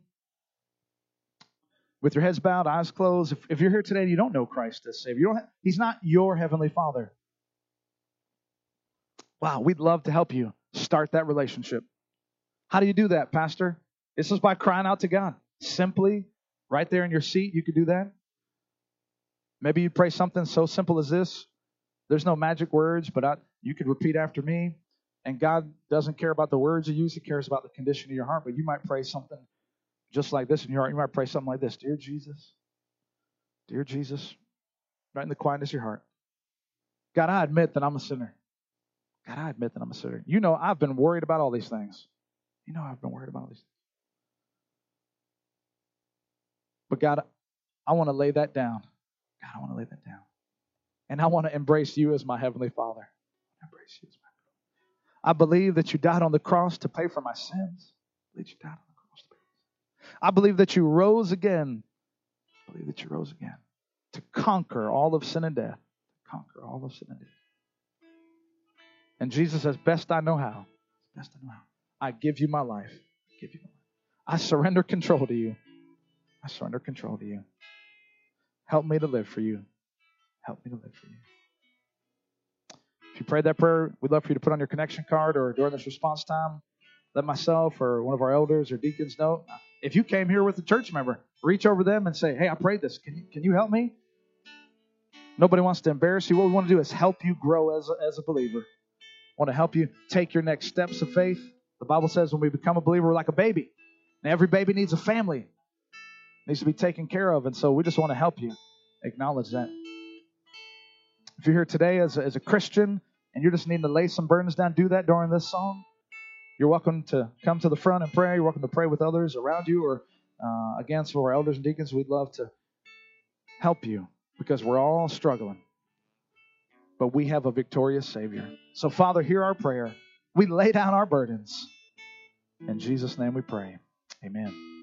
with your heads bowed, eyes closed. If, if you're here today and you don't know Christ as Savior, you don't have, He's not your Heavenly Father. Wow, we'd love to help you start that relationship. How do you do that, Pastor? It's just by crying out to God. Simply, right there in your seat, you could do that. Maybe you pray something so simple as this. There's no magic words, but I, you could repeat after me. And God doesn't care about the words you use, He cares about the condition of your heart. But you might pray something just like this in your heart. You might pray something like this Dear Jesus, Dear Jesus, right in the quietness of your heart. God, I admit that I'm a sinner. God, I admit that I'm a sinner. You know, I've been worried about all these things. You know, I've been worried about all these things. But God, I want to lay that down. God, I want to lay that down. And I want to embrace you as my Heavenly Father. Embrace you as my I believe that you died on the cross to pay for my sins. I believe you died on the cross to pay. I believe that you rose again. I believe that you rose again to conquer all of sin and death. Conquer all of sin and death. And Jesus says, best I know how, best I know how, I give you my life. I give you my life. I surrender control to you. I surrender control to you. Help me to live for you. Help me to live for you. If you prayed that prayer, we'd love for you to put on your connection card or during this response time, let myself or one of our elders or deacons know. If you came here with a church member, reach over them and say, Hey, I prayed this. Can you, can you help me? Nobody wants to embarrass you. What we want to do is help you grow as a, as a believer want to help you take your next steps of faith. The Bible says when we become a believer, we're like a baby. And every baby needs a family, needs to be taken care of. And so we just want to help you acknowledge that. If you're here today as a, as a Christian and you're just needing to lay some burdens down, do that during this song. You're welcome to come to the front and pray. You're welcome to pray with others around you or uh, again, some of our elders and deacons. We'd love to help you because we're all struggling but we have a victorious Savior. So, Father, hear our prayer. We lay down our burdens. In Jesus' name we pray. Amen.